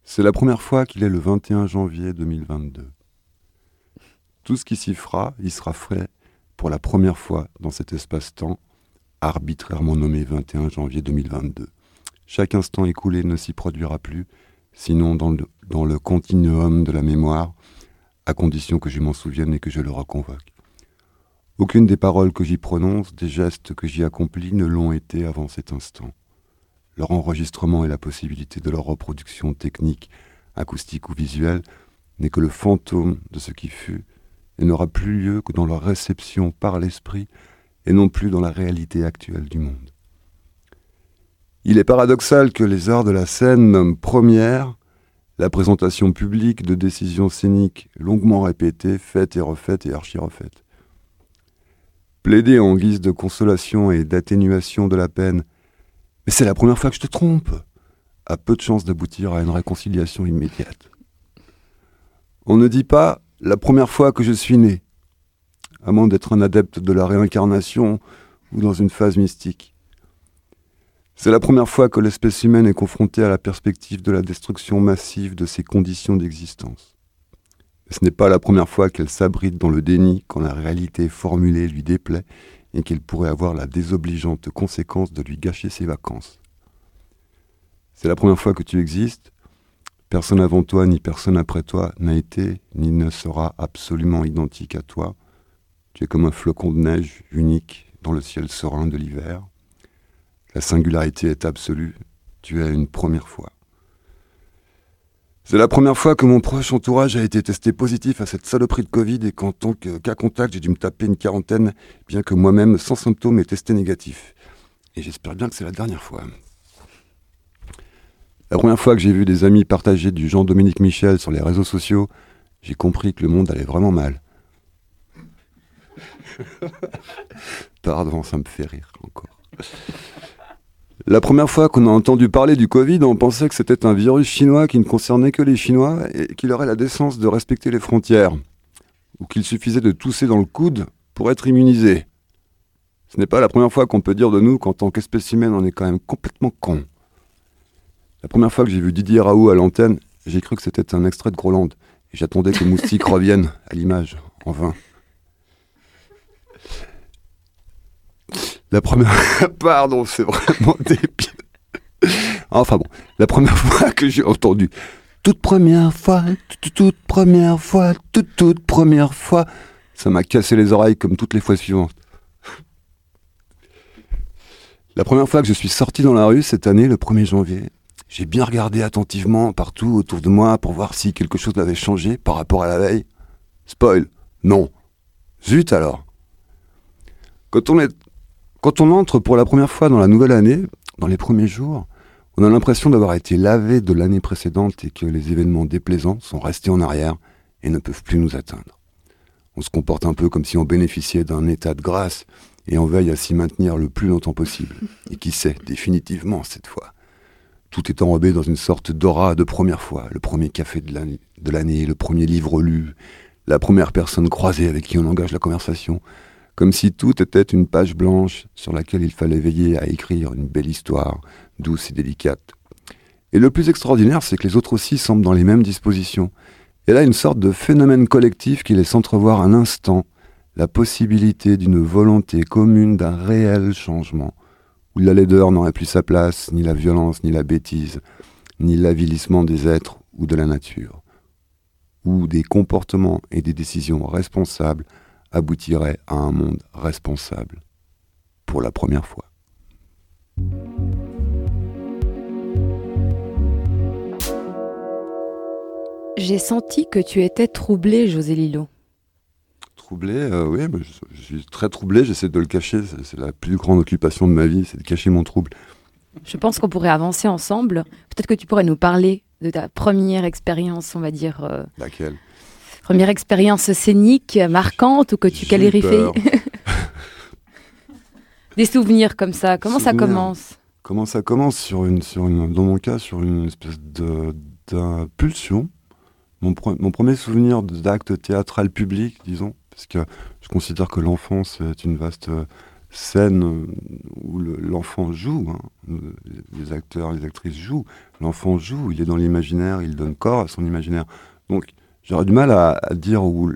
C'est la première fois qu'il est le 21 janvier 2022. Tout ce qui s'y fera, il sera fait pour la première fois dans cet espace-temps, arbitrairement nommé 21 janvier 2022. Chaque instant écoulé ne s'y produira plus, sinon dans le, dans le continuum de la mémoire, à condition que je m'en souvienne et que je le reconvoque. Aucune des paroles que j'y prononce, des gestes que j'y accomplis ne l'ont été avant cet instant. Leur enregistrement et la possibilité de leur reproduction technique, acoustique ou visuelle n'est que le fantôme de ce qui fut et n'aura plus lieu que dans leur réception par l'esprit et non plus dans la réalité actuelle du monde. Il est paradoxal que les arts de la scène nomment première la présentation publique de décisions scéniques longuement répétées, faites et refaites et archi-refaites. Plaider en guise de consolation et d'atténuation de la peine, mais c'est la première fois que je te trompe, a peu de chances d'aboutir à une réconciliation immédiate. On ne dit pas la première fois que je suis né, à moins d'être un adepte de la réincarnation ou dans une phase mystique. C'est la première fois que l'espèce humaine est confrontée à la perspective de la destruction massive de ses conditions d'existence. Ce n'est pas la première fois qu'elle s'abrite dans le déni quand la réalité formulée lui déplaît et qu'elle pourrait avoir la désobligeante conséquence de lui gâcher ses vacances. C'est la première fois que tu existes. Personne avant toi ni personne après toi n'a été ni ne sera absolument identique à toi. Tu es comme un flocon de neige unique dans le ciel serein de l'hiver. La singularité est absolue. Tu es une première fois. C'est la première fois que mon proche entourage a été testé positif à cette saloperie de Covid et qu'en tant que cas contact, j'ai dû me taper une quarantaine, bien que moi-même, sans symptômes, ait testé négatif. Et j'espère bien que c'est la dernière fois. La première fois que j'ai vu des amis partager du Jean-Dominique Michel sur les réseaux sociaux, j'ai compris que le monde allait vraiment mal. Pardon, ça me fait rire encore. La première fois qu'on a entendu parler du Covid, on pensait que c'était un virus chinois qui ne concernait que les Chinois et qu'il aurait la décence de respecter les frontières, ou qu'il suffisait de tousser dans le coude pour être immunisé. Ce n'est pas la première fois qu'on peut dire de nous qu'en tant qu'espèce humaine, on est quand même complètement con. La première fois que j'ai vu Didier Raoult à l'antenne, j'ai cru que c'était un extrait de Groland, et j'attendais que Moustique revienne à l'image, en vain. La première. Pardon, c'est vraiment débile. Enfin bon, la première fois que j'ai entendu toute première fois, toute, première fois, toute, toute première fois. Ça m'a cassé les oreilles comme toutes les fois suivantes. La première fois que je suis sorti dans la rue cette année, le 1er janvier, j'ai bien regardé attentivement partout autour de moi pour voir si quelque chose avait changé par rapport à la veille. Spoil, non. Zut alors. Quand on, est, quand on entre pour la première fois dans la nouvelle année, dans les premiers jours, on a l'impression d'avoir été lavé de l'année précédente et que les événements déplaisants sont restés en arrière et ne peuvent plus nous atteindre. On se comporte un peu comme si on bénéficiait d'un état de grâce et on veille à s'y maintenir le plus longtemps possible. Et qui sait, définitivement cette fois. Tout est enrobé dans une sorte d'aura de première fois, le premier café de l'année, le premier livre lu, la première personne croisée avec qui on engage la conversation, comme si tout était une page blanche sur laquelle il fallait veiller à écrire une belle histoire, douce et délicate. Et le plus extraordinaire, c'est que les autres aussi semblent dans les mêmes dispositions. Et là, une sorte de phénomène collectif qui laisse entrevoir un instant la possibilité d'une volonté commune d'un réel changement, où la laideur n'aurait plus sa place, ni la violence, ni la bêtise, ni l'avilissement des êtres ou de la nature, où des comportements et des décisions responsables aboutiraient à un monde responsable, pour la première fois. J'ai senti que tu étais troublé, José Lilo. Troublé, euh, oui, bah, je, je suis très troublé, j'essaie de le cacher, c'est c'est la plus grande occupation de ma vie, c'est de cacher mon trouble. Je pense qu'on pourrait avancer ensemble. Peut-être que tu pourrais nous parler de ta première expérience, on va dire, euh, Laquelle? Première expérience scénique, marquante, ou que tu peur. Des souvenirs comme ça. Comment ça commence? Comment ça commence? Sur une, sur une, dans mon cas, sur une espèce d'impulsion. Mon, pre- mon premier souvenir d'acte théâtral public, disons, parce que je considère que l'enfance est une vaste euh, scène euh, où le- l'enfant joue, hein. Euh, les acteurs, les actrices jouent, l'enfant joue, il est dans l'imaginaire, il donne corps à son imaginaire. Donc j'aurais du mal à, dire où,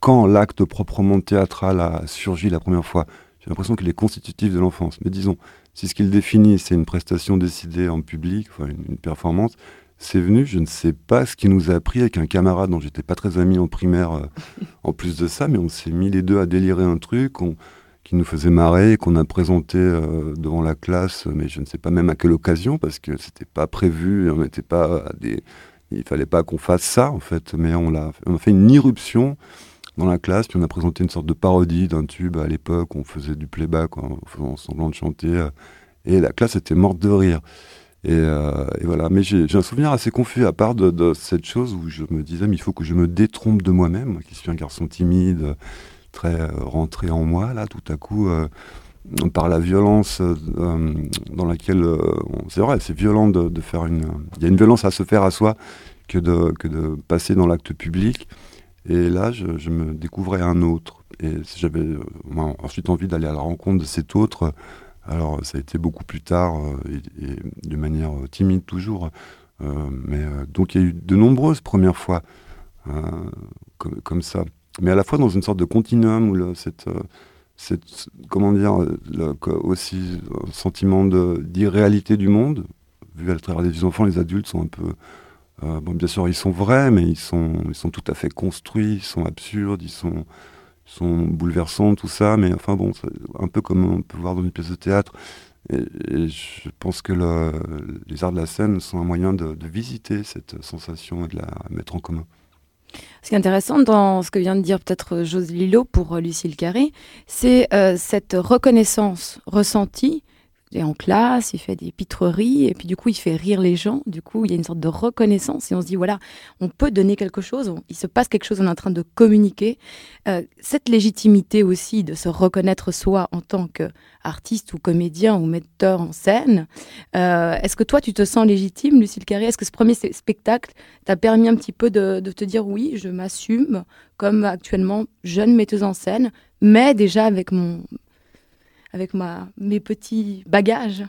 quand l'acte proprement théâtral a surgi la première fois. J'ai l'impression qu'il est constitutif de l'enfance. Mais disons, si ce qu'il définit, c'est une prestation décidée en public, une, performance, c'est venu, je ne sais pas ce qui nous a appris avec un camarade dont j'étais pas très ami en primaire, euh, en plus de ça, mais on s'est mis les deux à délirer un truc qui nous faisait marrer, qu'on a présenté euh, devant la classe, mais je ne sais pas même à quelle occasion, parce que c'était pas prévu, on n'était pas à des... Il fallait pas qu'on fasse ça, en fait, mais on, a fait une irruption dans la classe, puis on a présenté une sorte de parodie d'un tube à l'époque, on faisait du playback, en faisant semblant de chanter, euh, et la classe était morte de rire. Et, euh, voilà, mais j'ai un souvenir assez confus, à part de, cette chose où je me disais, mais il faut que je me détrompe de moi-même, moi qui suis un garçon timide, très euh, rentré en moi, là, tout à coup, par la violence euh, dans laquelle, euh, c'est vrai, c'est violent de, faire une, il y a une violence à se faire à soi que de, que de passer dans l'acte public. Et là, je, me découvrais un autre. Et j'avais euh, ensuite envie d'aller à la rencontre de cet autre. Alors, ça a été beaucoup plus tard et, de manière timide toujours. Mais donc, il y a eu de nombreuses premières fois comme, comme ça. Mais à la fois dans une sorte de continuum où le, cette, cette, comment dire, aussi un sentiment d'irréalité du monde, vu à travers les enfants, les adultes sont un peu euh, bon, bien sûr, ils sont vrais, mais ils sont, ils sont tout à fait construits, ils sont absurdes, ils sont, bouleversants, tout ça. Mais enfin bon, c'est un peu comme on peut voir dans une pièce de théâtre. Et, je pense que le- les arts de la scène sont un moyen de visiter cette sensation et de la mettre en commun. Ce qui est intéressant dans ce que vient de dire peut-être José Lilo pour euh, Lucille Carré, c'est euh, cette reconnaissance ressentie. Est en classe, il fait des pitreries, et puis du coup, il fait rire les gens. Du coup, il y a une sorte de reconnaissance, et on se dit, voilà, on peut donner quelque chose, il se passe quelque chose, on est en train de communiquer. Euh, cette légitimité aussi de se reconnaître soi en tant qu'artiste ou comédien ou metteur en scène, euh, est-ce que toi, tu te sens légitime, Lucille Carré? Est-ce que ce premier spe- spectacle t'a permis un petit peu de, de te dire oui, je m'assume comme actuellement jeune metteuse en scène, mais déjà avec mon avec ma mes petits bagages.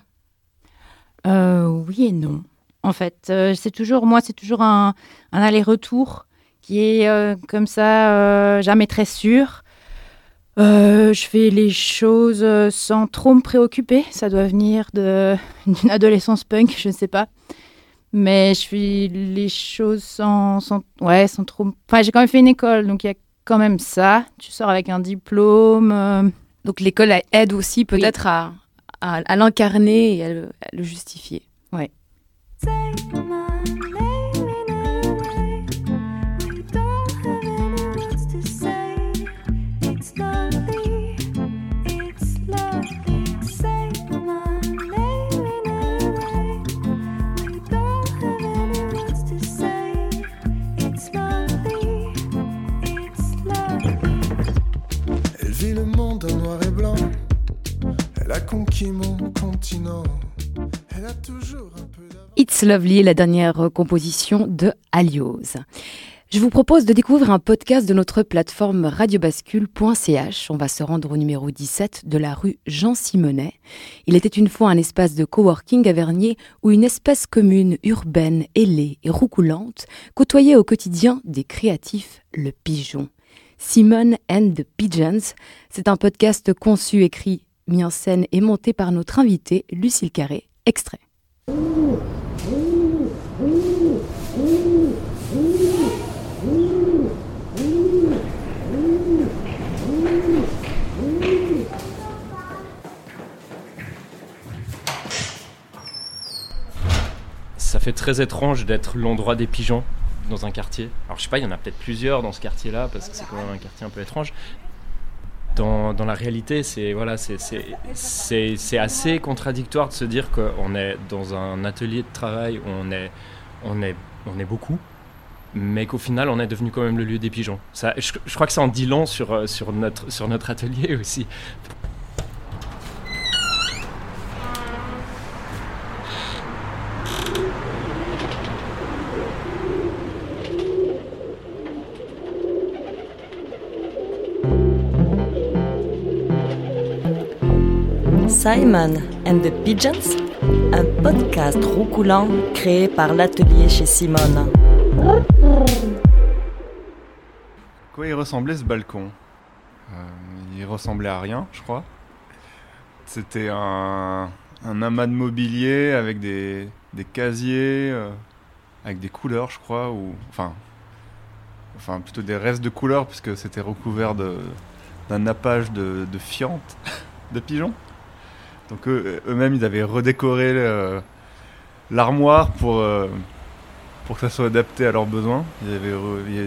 Euh, oui et non. En fait, Euh, c'est toujours moi, c'est toujours un, aller-retour qui est euh, comme ça, jamais très sûr. Je fais les choses sans trop me préoccuper. Ça doit venir d'une adolescence punk, je ne sais pas. Mais je fais les choses sans, sans, ouais, sans trop. Enfin, j'ai quand même fait une école, donc il y a quand même ça. Tu sors avec un diplôme. Donc l'école aide aussi peut-être à, à, à l'incarner et à le, à le justifier. Elle It's Lovely, la dernière composition de Alios. Je vous propose de découvrir un podcast de notre plateforme radiobascule.ch. On va se rendre au numéro 17 de la rue Jean Simonet. Il était une fois un espace de coworking à Vernier où une espèce commune, urbaine, ailée et roucoulante côtoyait au quotidien des créatifs le pigeon. Simone and the Pigeons, c'est un podcast conçu, écrit, mis en scène et monté par notre invitée Lucille Carré. Extrait. Ça fait très étrange d'être l'endroit des pigeons dans un quartier. Alors je sais pas, il y en a peut-être plusieurs dans ce quartier-là parce que c'est quand même un quartier un peu étrange. Dans, la réalité, c'est voilà, assez contradictoire de se dire qu'on est dans un atelier de travail où on est, on est, on est beaucoup, mais qu'au final, on est devenu quand même le lieu des pigeons. Ça, je, je crois que ça en dit long sur, euh, sur, notre, sur notre atelier aussi. Simon and the Pigeons, un podcast roucoulant créé par l'atelier chez Simone. quoi il ressemblait ce balcon Euh, Il ressemblait à rien, je crois. C'était un, un amas de mobilier avec des, des casiers, euh, avec des couleurs, je crois, ou enfin, enfin plutôt des restes de couleurs puisque c'était recouvert d'un nappage de fientes, de pigeons. Donc eux- eux-mêmes, ils avaient redécoré le- l'armoire pour euh, pour que ça soit adapté à leurs besoins. Il y avait,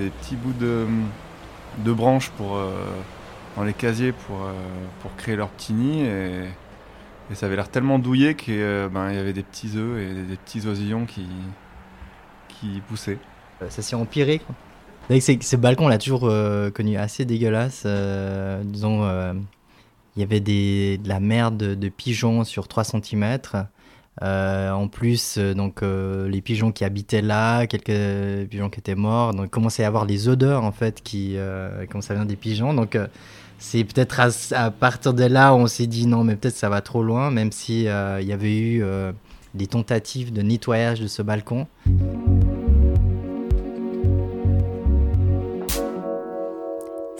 des petits bouts de, de branches pour, euh, dans les casiers pour, euh, pour créer leur petit nid. Et, ça avait l'air tellement douillé qu'il ben, y avait des petits œufs et des, petits oisillons qui, qui poussaient. Euh, Ça s'est empiré. Quoi. C'est- ce balcon, on l'a toujours euh, connu assez dégueulasse. euh, disons, euh, il y avait des, de la merde de, pigeons sur 3 cm. en plus, euh, donc, euh, les pigeons qui habitaient là, quelques pigeons qui étaient morts. Donc, commençait à avoir les odeurs, en fait, qui, euh, comme ça vient des pigeons. Donc, euh, c'est peut-être à, partir de là où on s'est dit non, mais peut-être ça va trop loin, même si euh, il y avait eu euh, des tentatives de nettoyage de ce balcon.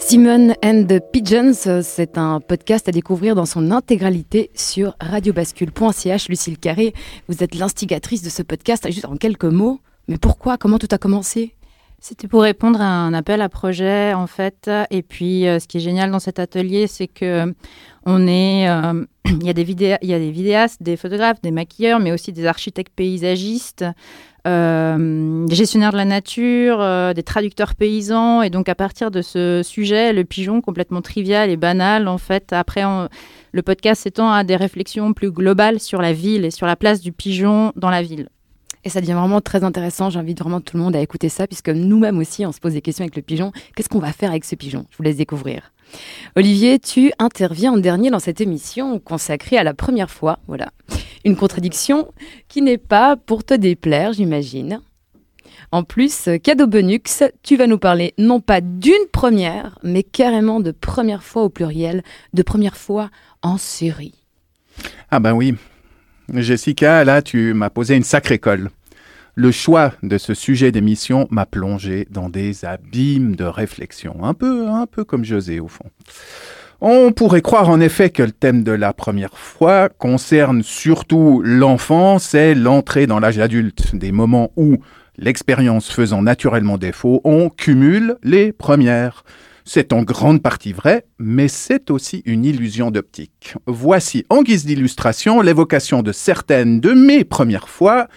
Simone and the Pigeons, c'est un podcast à découvrir dans son intégralité sur radiobascule.ch. Lucille Carré, vous êtes l'instigatrice de ce podcast. Juste en quelques mots, mais pourquoi? Comment tout a commencé? C'était pour répondre à un appel à projet, en fait. Et puis, euh, ce qui est génial dans cet atelier, c'est que on est, euh, il y a des vidéastes, des photographes, des maquilleurs, mais aussi des architectes paysagistes, euh, des gestionnaires de la nature, euh, des traducteurs paysans. Et donc, à partir de ce sujet, le pigeon complètement trivial et banal, en fait, après, le podcast s'étend à des réflexions plus globales sur la ville et sur la place du pigeon dans la ville. Et ça devient vraiment très intéressant. J'invite vraiment tout le monde à écouter ça, puisque nous-mêmes aussi, on se pose des questions avec le pigeon. Qu'est-ce qu'on va faire avec ce pigeon? Je vous laisse découvrir. Olivier, tu interviens en dernier dans cette émission consacrée à la première fois. Voilà. Une contradiction qui n'est pas pour te déplaire, j'imagine. En plus, cadeau bonux, tu vas nous parler non pas d'une première, mais carrément de première fois au pluriel, de première fois en série. Ah ben oui. Jessica, là, tu m'as posé une sacrée colle. Le choix de ce sujet d'émission m'a plongé dans des abîmes de réflexion, un peu, un peu comme José au fond. On pourrait croire en effet que le thème de la première fois concerne surtout l'enfance et l'entrée dans l'âge adulte, des moments où, l'expérience faisant naturellement défaut, on cumule les premières. C'est en grande partie vrai, mais c'est aussi une illusion d'optique. Voici en guise d'illustration l'évocation de certaines de mes premières fois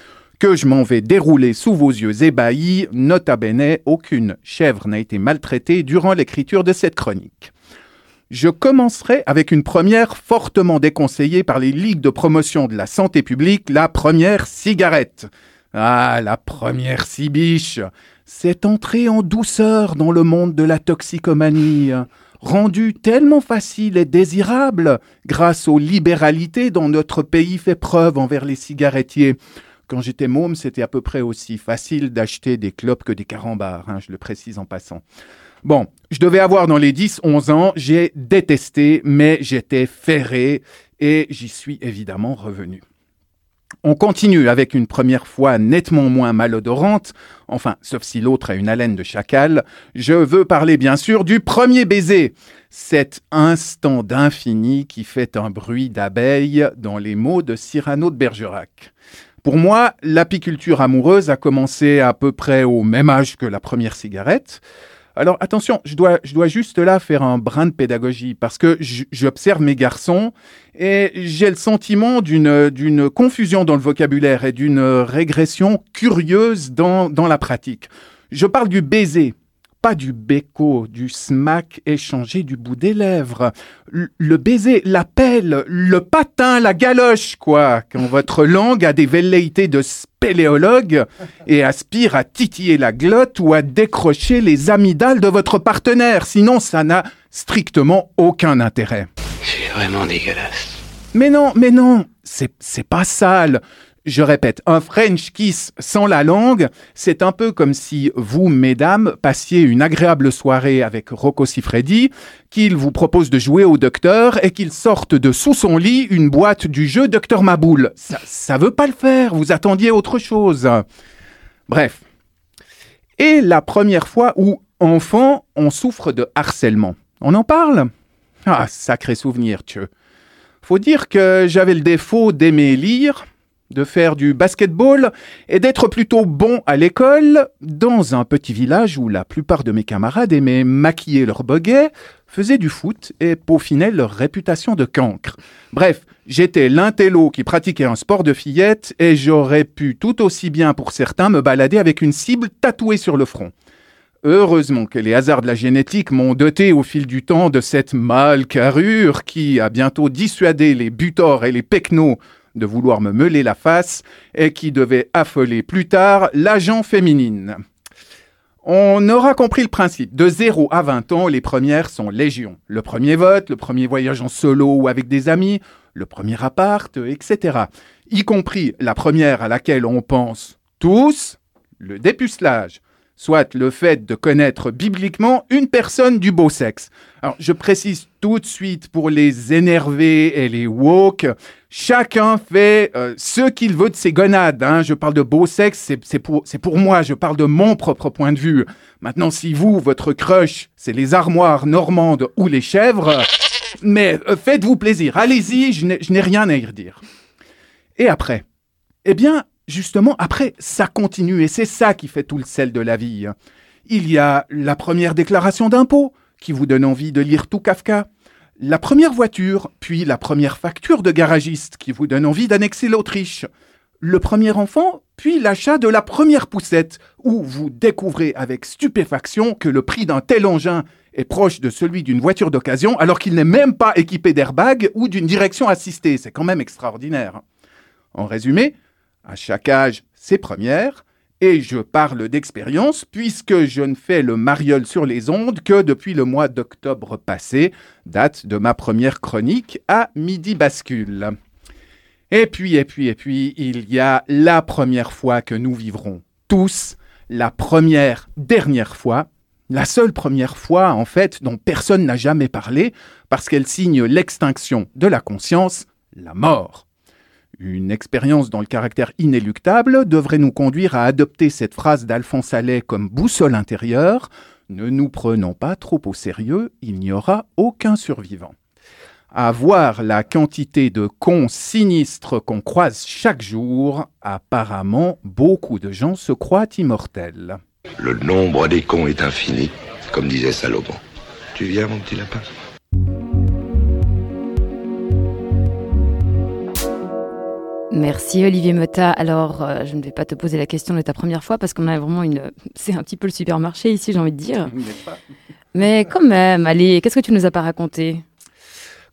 que je m'en vais dérouler sous vos yeux ébahis. Nota bene, aucune chèvre n'a été maltraitée durant l'écriture de cette chronique. Je commencerai avec une première fortement déconseillée par les ligues de promotion de la santé publique, la première cigarette. Ah, la première cibiche C'est entrée en douceur dans le monde de la toxicomanie, rendue tellement facile et désirable grâce aux libéralités dont notre pays fait preuve envers les cigarettiers. Quand j'étais môme, c'était à peu près aussi facile d'acheter des clopes que des carambars, hein, je le précise en passant. Bon, je devais avoir dans les 10-11 ans, j'ai détesté, mais j'étais ferré et j'y suis évidemment revenu. On continue avec une première fois nettement moins malodorante, enfin, sauf si l'autre a une haleine de chacal. Je veux parler bien sûr du premier baiser, cet instant d'infini qui fait un bruit d'abeille dans les mots de Cyrano de Bergerac. Pour moi, l'apiculture amoureuse a commencé à peu près au même âge que la première cigarette. Alors attention, je dois, je dois juste là faire un brin de pédagogie parce que j'observe mes garçons et j'ai le sentiment d'une, confusion dans le vocabulaire et d'une régression curieuse dans, dans la pratique. Je parle du baiser, pas du béco, du smack échangé du bout des lèvres. Le baiser, l'appel, le patin, la galoche, quoi. Quand votre langue a des velléités de spéléologue et aspire à titiller la glotte ou à décrocher les amygdales de votre partenaire. Sinon, ça n'a strictement aucun intérêt. C'est vraiment dégueulasse. Mais non, mais non, c'est, c'est pas sale. Je répète, un French kiss sans la langue, c'est un peu comme si vous, mesdames, passiez une agréable soirée avec Rocco Siffredi, qu'il vous propose de jouer au docteur et qu'il sorte de sous son lit une boîte du jeu Docteur Maboule. Ça, ça veut pas le faire, vous attendiez autre chose. Bref. Et la première fois où, enfant, on souffre de harcèlement. On en parle? Ah, sacré souvenir, tu Faut dire que j'avais le défaut d'aimer lire, de faire du basketball et d'être plutôt bon à l'école dans un petit village où la plupart de mes camarades aimaient maquiller leur boguet, faisaient du foot et peaufinaient leur réputation de cancre. Bref, j'étais l'intello qui pratiquait un sport de fillette et j'aurais pu tout aussi bien pour certains me balader avec une cible tatouée sur le front. Heureusement que les hasards de la génétique m'ont doté au fil du temps de cette mâle carrure qui a bientôt dissuadé les butors et les pecnos de vouloir me meuler la face et qui devait affoler plus tard l'agent féminine. On aura compris le principe. De 0 à 20 ans, les premières sont légion. Le premier vote, le premier voyage en solo ou avec des amis, le premier appart, etc. Y compris la première à laquelle on pense tous, le dépucelage soit le fait de connaître bibliquement une personne du beau sexe. Alors, je précise tout de suite pour les énervés et les woke, chacun fait euh, ce qu'il veut de ses gonades. Hein. Je parle de beau sexe, c'est pour, moi, je parle de mon propre point de vue. Maintenant, si vous, votre crush, c'est les armoires normandes ou les chèvres, mais euh, faites-vous plaisir, allez-y, je n'ai rien à y redire. Et après? Eh bien, justement, après, ça continue et c'est ça qui fait tout le sel de la vie. Il y a la première déclaration d'impôt qui vous donne envie de lire tout Kafka, la première voiture, puis la première facture de garagiste qui vous donne envie d'annexer l'Autriche, le premier enfant, puis l'achat de la première poussette, où vous découvrez avec stupéfaction que le prix d'un tel engin est proche de celui d'une voiture d'occasion alors qu'il n'est même pas équipé d'airbag ou d'une direction assistée. C'est quand même extraordinaire. En résumé, à chaque âge, ses premières, et je parle d'expérience puisque je ne fais le mariole sur les ondes que depuis le mois d'octobre passé, date de ma première chronique à Midi Bascule. Et puis, et puis, et puis, il y a la première fois que nous vivrons tous, la première, dernière fois, la seule première fois, en fait, dont personne n'a jamais parlé, parce qu'elle signe l'extinction de la conscience, la mort. Une expérience dont le caractère inéluctable devrait nous conduire à adopter cette phrase d'Alphonse Allais comme boussole intérieure. Ne nous prenons pas trop au sérieux, il n'y aura aucun survivant. À voir la quantité de cons sinistres qu'on croise chaque jour, apparemment beaucoup de gens se croient immortels. Le nombre des cons est infini, comme disait Salomon. Tu viens, mon petit lapin? Merci Olivier Mota. Alors, euh, je ne vais pas te poser la question de ta première fois parce qu'on a vraiment une. C'est un petit peu le supermarché ici, j'ai envie de dire. Mais quand même, allez, qu'est-ce que tu nous as pas raconté?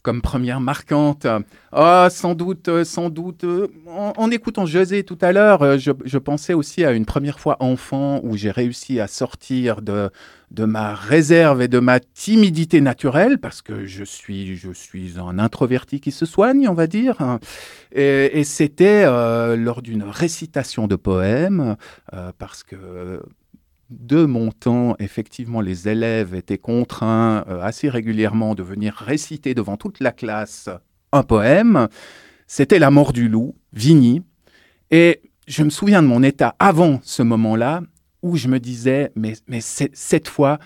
Comme première marquante. Ah, sans doute, euh, sans doute. euh, En, en écoutant José tout à l'heure, je, je pensais aussi à une première fois enfant où j'ai réussi à sortir de, de ma réserve et de ma timidité naturelle, parce que je suis, je suis un introverti qui se soigne, on va dire. Et, c'était euh, lors d'une récitation de poèmes, euh, parce que de mon temps, effectivement, les élèves étaient contraints euh, assez régulièrement de venir réciter devant toute la classe un poème. C'était La mort du loup, Vigny. Et je me souviens de mon état avant ce moment-là où je me disais, mais, mais cette fois,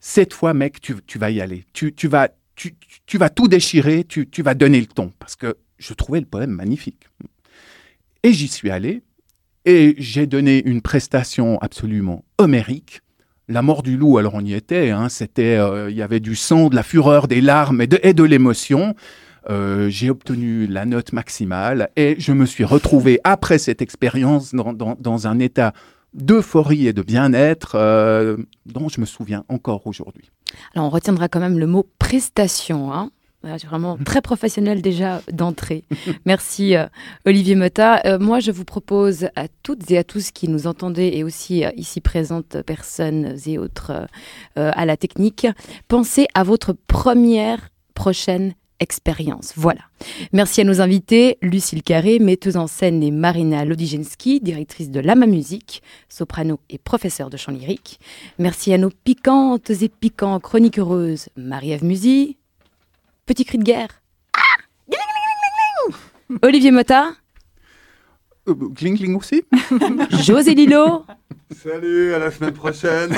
cette fois, mec, tu, tu vas y aller. Tu, tu vas, tu- tu vas tout déchirer, tu, tu vas donner le ton. Parce que je trouvais le poème magnifique. Et j'y suis allé. Et j'ai donné une prestation absolument homérique. La mort du loup, alors on y était, hein, c'était, euh, il y avait du sang, de la fureur, des larmes et de, et de l'émotion. Euh, j'ai obtenu la note maximale et je me suis retrouvé après cette expérience dans, dans- dans un état d'euphorie et de bien-être euh, dont je me souviens encore aujourd'hui. Alors, on retiendra quand même le mot prestation. Hein c'est vraiment très professionnel déjà d'entrée. Merci euh, Olivier Mota. Euh, moi, je vous propose à toutes et à tous qui nous entendez et aussi euh, ici présentes personnes et autres euh, euh, à la technique, pensez à votre première prochaine expérience. Voilà. Merci à nos invités, Lucille Carré, metteuse en scène, et Marina Lodijenski, directrice de Lama Musique, soprano et professeure de chant lyrique. Merci à nos piquantes et piquants chroniqueuses, Marie-Ève Musy, Petit cri de guerre. Olivier Mota, Euh, Kling Kling aussi José Lilo. Salut, à la semaine prochaine.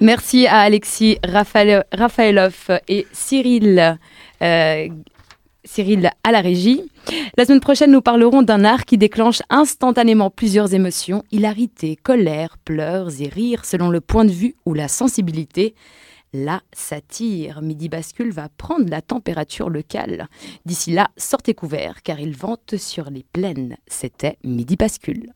Merci à Alexis Raphaël, Raphaëloff et Cyril, euh, Cyril à la régie. La semaine prochaine, nous parlerons d'un art qui déclenche instantanément plusieurs émotions hilarité, colère, pleurs et rires selon le point de vue ou la sensibilité. La satire. Midi Bascule va prendre la température locale. D'ici là, sortez couverts car il vente sur les plaines. C'était Midi Bascule.